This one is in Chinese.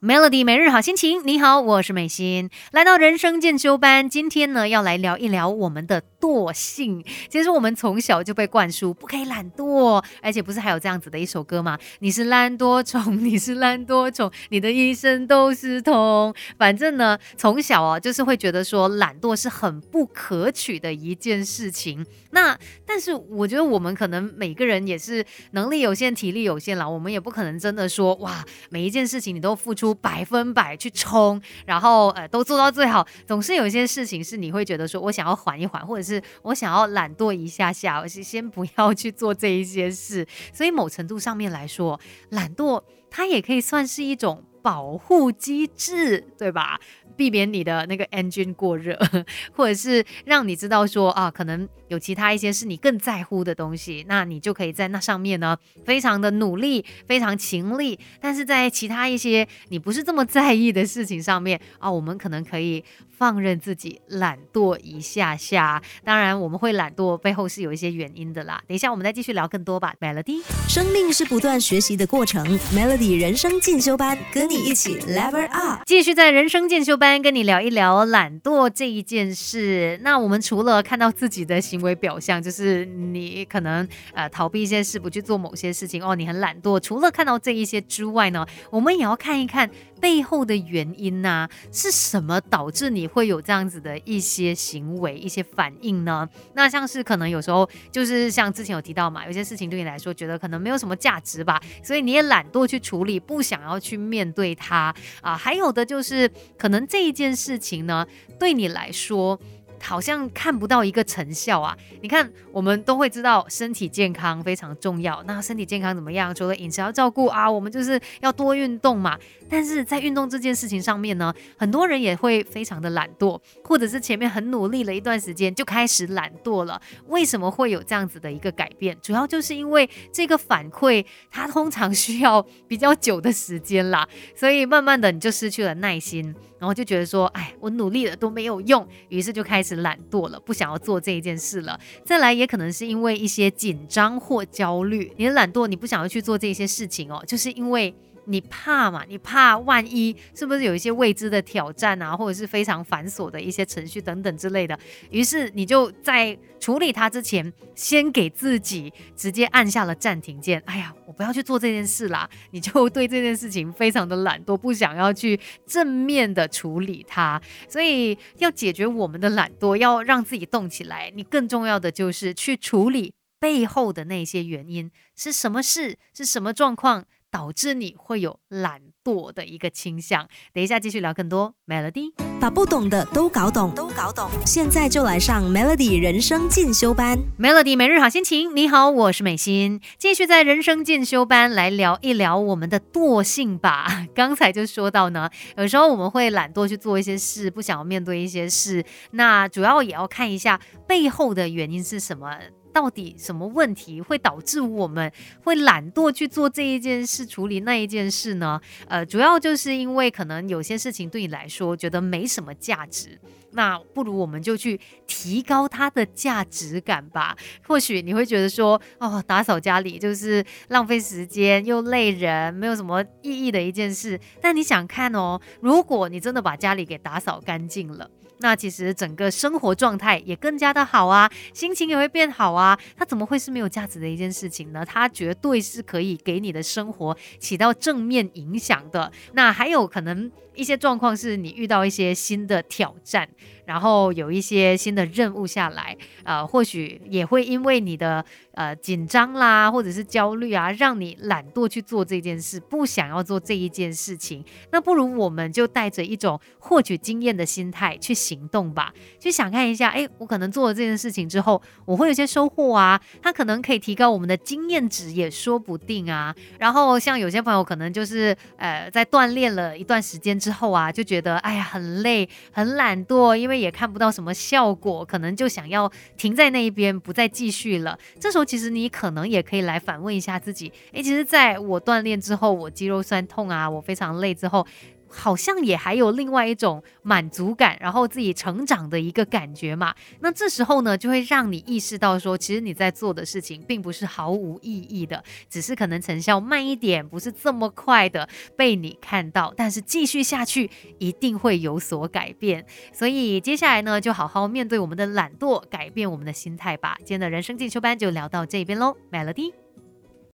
Melody 每日好心情，你好，我是美心，来到人生进修班，今天呢要来聊一聊我们的惰性。其实我们从小就被灌输不可以懒惰，而且不是还有这样子的一首歌吗？你是懒惰虫，你是懒惰虫，你的一生都是痛。反正呢，从小啊就是会觉得说懒惰是很不可取的一件事情。那但是我觉得我们可能每个人也是能力有限，体力有限啦，我们也不可能真的说哇，每一件事情你都付出。百分百去冲，然后呃都做到最好。总是有一些事情是你会觉得说，我想要缓一缓，或者是是我想要懒惰一下下，我是先不要去做这一些事。所以某程度上面来说，懒惰它也可以算是一种保护机制，对吧？避免你的那个 engine 过热，或者是让你知道说啊，可能有其他一些是你更在乎的东西，那你就可以在那上面呢，非常的努力，非常勤力。但是在其他一些你不是这么在意的事情上面啊，我们可能可以放任自己懒惰一下下。当然，我们会懒惰背后是有一些原因的啦。等一下我们再继续聊更多吧。Melody，生命是不断学习的过程。Melody 人生进修班，跟你一起 level up，继续在人生进修班。先跟你聊一聊懒惰这一件事。那我们除了看到自己的行为表象，就是你可能呃逃避一些事，不去做某些事情哦，你很懒惰。除了看到这一些之外呢，我们也要看一看。背后的原因呢，是什么导致你会有这样子的一些行为、一些反应呢？那像是可能有时候就是像之前有提到嘛，有些事情对你来说觉得可能没有什么价值吧，所以你也懒惰去处理，不想要去面对它啊。还有的就是可能这一件事情呢，对你来说。好像看不到一个成效啊！你看，我们都会知道身体健康非常重要。那身体健康怎么样？除了饮食要照顾啊，我们就是要多运动嘛。但是在运动这件事情上面呢，很多人也会非常的懒惰，或者是前面很努力了一段时间就开始懒惰了。为什么会有这样子的一个改变？主要就是因为这个反馈它通常需要比较久的时间啦，所以慢慢的你就失去了耐心。然后就觉得说，哎，我努力了都没有用，于是就开始懒惰了，不想要做这一件事了。再来，也可能是因为一些紧张或焦虑，你的懒惰，你不想要去做这些事情哦，就是因为。你怕嘛？你怕万一是不是有一些未知的挑战啊，或者是非常繁琐的一些程序等等之类的？于是你就在处理它之前，先给自己直接按下了暂停键。哎呀，我不要去做这件事啦！你就对这件事情非常的懒惰，不想要去正面的处理它。所以要解决我们的懒惰，要让自己动起来，你更重要的就是去处理背后的那些原因是什么事，是什么状况。导致你会有懒惰的一个倾向。等一下继续聊更多。Melody 把不懂的都搞懂，都搞懂。现在就来上 Melody 人生进修班。Melody 每日好心情，你好，我是美心。继续在人生进修班来聊一聊我们的惰性吧。刚才就说到呢，有时候我们会懒惰去做一些事，不想要面对一些事。那主要也要看一下背后的原因是什么。到底什么问题会导致我们会懒惰去做这一件事、处理那一件事呢？呃，主要就是因为可能有些事情对你来说觉得没什么价值，那不如我们就去提高它的价值感吧。或许你会觉得说，哦，打扫家里就是浪费时间又累人，没有什么意义的一件事。但你想看哦，如果你真的把家里给打扫干净了。那其实整个生活状态也更加的好啊，心情也会变好啊。它怎么会是没有价值的一件事情呢？它绝对是可以给你的生活起到正面影响的。那还有可能一些状况是你遇到一些新的挑战。然后有一些新的任务下来，呃，或许也会因为你的呃紧张啦，或者是焦虑啊，让你懒惰去做这件事，不想要做这一件事情。那不如我们就带着一种获取经验的心态去行动吧，去想看一下，哎，我可能做了这件事情之后，我会有些收获啊，它可能可以提高我们的经验值，也说不定啊。然后像有些朋友可能就是呃在锻炼了一段时间之后啊，就觉得哎呀很累，很懒惰，因为也看不到什么效果，可能就想要停在那一边，不再继续了。这时候其实你可能也可以来反问一下自己：诶，其实在我锻炼之后，我肌肉酸痛啊，我非常累之后。好像也还有另外一种满足感，然后自己成长的一个感觉嘛。那这时候呢，就会让你意识到说，其实你在做的事情并不是毫无意义的，只是可能成效慢一点，不是这么快的被你看到，但是继续下去一定会有所改变。所以接下来呢，就好好面对我们的懒惰，改变我们的心态吧。今天的人生进修班就聊到这边喽，Melody。